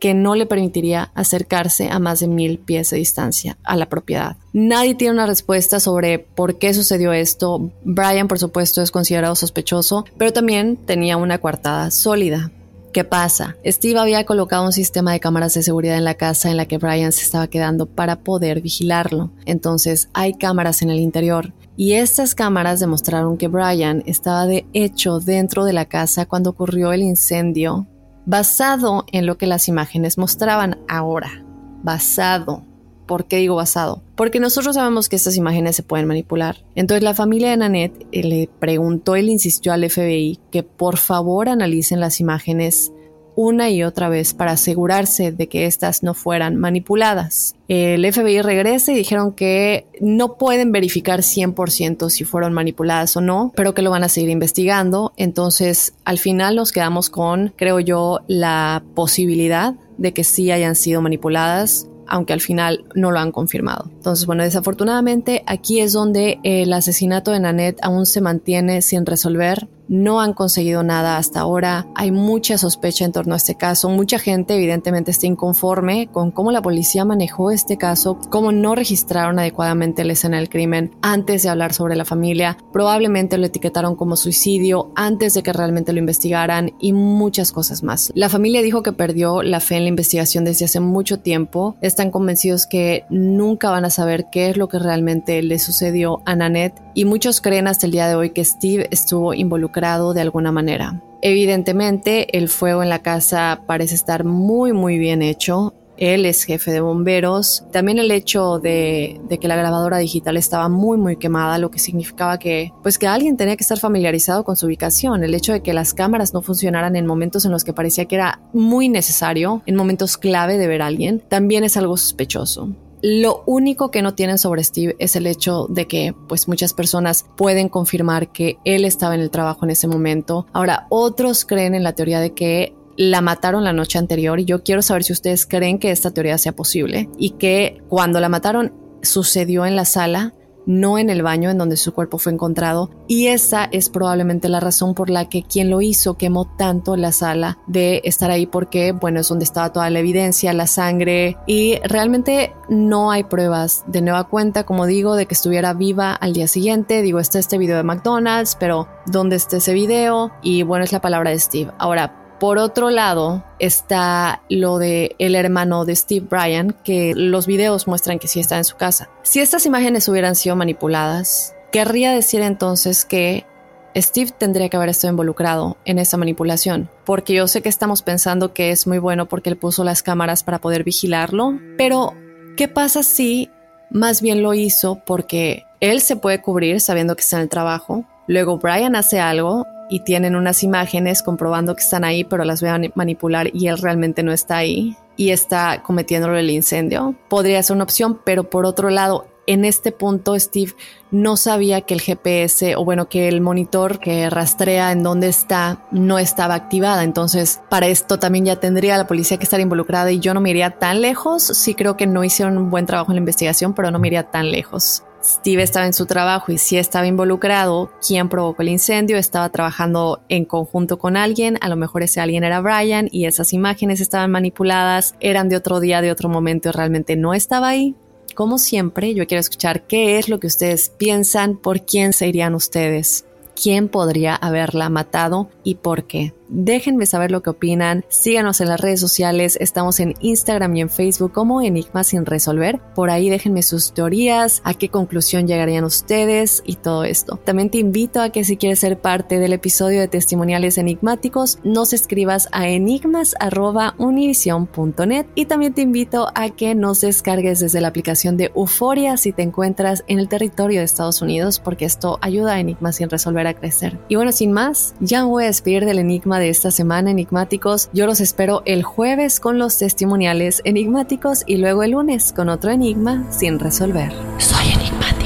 que no le permitiría acercarse a más de mil pies de distancia a la propiedad. Nadie tiene una respuesta sobre por qué sucedió esto. Brian, por supuesto, es considerado sospechoso, pero también tenía una coartada sólida. ¿Qué pasa? Steve había colocado un sistema de cámaras de seguridad en la casa en la que Brian se estaba quedando para poder vigilarlo. Entonces hay cámaras en el interior y estas cámaras demostraron que Brian estaba de hecho dentro de la casa cuando ocurrió el incendio, basado en lo que las imágenes mostraban ahora. Basado. ¿Por qué digo basado? Porque nosotros sabemos que estas imágenes se pueden manipular. Entonces la familia de Nanette eh, le preguntó, él insistió al FBI que por favor analicen las imágenes una y otra vez para asegurarse de que éstas no fueran manipuladas. El FBI regresa y dijeron que no pueden verificar 100% si fueron manipuladas o no, pero que lo van a seguir investigando. Entonces, al final nos quedamos con, creo yo, la posibilidad de que sí hayan sido manipuladas aunque al final no lo han confirmado. Entonces, bueno, desafortunadamente aquí es donde el asesinato de Nanette aún se mantiene sin resolver. No han conseguido nada hasta ahora. Hay mucha sospecha en torno a este caso. Mucha gente evidentemente está inconforme con cómo la policía manejó este caso, cómo no registraron adecuadamente la escena del crimen antes de hablar sobre la familia. Probablemente lo etiquetaron como suicidio antes de que realmente lo investigaran y muchas cosas más. La familia dijo que perdió la fe en la investigación desde hace mucho tiempo. Están convencidos que nunca van a saber qué es lo que realmente le sucedió a Nanette y muchos creen hasta el día de hoy que Steve estuvo involucrado de alguna manera. Evidentemente, el fuego en la casa parece estar muy muy bien hecho. Él es jefe de bomberos. También el hecho de, que la grabadora digital estaba muy muy quemada, lo que significaba que pues que alguien tenía que estar familiarizado con su ubicación. El hecho de que las cámaras no funcionaran en momentos en los que parecía que era muy necesario, en momentos clave de ver a alguien, también es algo sospechoso. Lo único que no tienen sobre Steve es el hecho de que pues muchas personas pueden confirmar que él estaba en el trabajo en ese momento. Ahora, otros creen en la teoría de que la mataron la noche anterior y yo quiero saber si ustedes creen que esta teoría sea posible y que cuando la mataron sucedió en la sala no en el baño en donde su cuerpo fue encontrado. Y esa es probablemente la razón por la que quien lo hizo quemó tanto la sala de estar ahí porque, bueno, es donde estaba toda la evidencia, la sangre y realmente no hay pruebas de nueva cuenta, como digo, de que estuviera viva al día siguiente. Digo, está este video de McDonald's, pero ¿dónde está ese video? Y bueno, es la palabra de Steve. Ahora, por otro lado, está lo de el hermano de Steve Bryan, que los videos muestran que sí está en su casa. Si estas imágenes hubieran sido manipuladas, querría decir entonces que Steve tendría que haber estado involucrado en esa manipulación, porque yo sé que estamos pensando que es muy bueno porque él puso las cámaras para poder vigilarlo, pero ¿qué pasa si más bien lo hizo porque él se puede cubrir sabiendo que está en el trabajo? Luego Brian hace algo y tienen unas imágenes comprobando que están ahí, pero las voy a manipular y él realmente no está ahí y está cometiéndolo el incendio. Podría ser una opción, pero por otro lado, en este punto Steve no sabía que el GPS o bueno, que el monitor que rastrea en dónde está no estaba activada. Entonces, para esto también ya tendría la policía que estar involucrada y yo no me iría tan lejos. Sí creo que no hicieron un buen trabajo en la investigación, pero no me iría tan lejos. Steve estaba en su trabajo y sí estaba involucrado, quién provocó el incendio, estaba trabajando en conjunto con alguien, a lo mejor ese alguien era Brian y esas imágenes estaban manipuladas, eran de otro día, de otro momento realmente no estaba ahí. Como siempre, yo quiero escuchar qué es lo que ustedes piensan, por quién se irían ustedes, quién podría haberla matado y por qué. Déjenme saber lo que opinan. Síganos en las redes sociales. Estamos en Instagram y en Facebook como Enigma sin resolver. Por ahí déjenme sus teorías, a qué conclusión llegarían ustedes y todo esto. También te invito a que si quieres ser parte del episodio de testimoniales enigmáticos, nos escribas a enigmas.univision.net y también te invito a que nos descargues desde la aplicación de Euforia si te encuentras en el territorio de Estados Unidos porque esto ayuda a Enigmas sin resolver a crecer. Y bueno, sin más, ya voy a despedir del Enigma de esta semana, enigmáticos. Yo los espero el jueves con los testimoniales enigmáticos y luego el lunes con otro enigma sin resolver. Soy enigmático.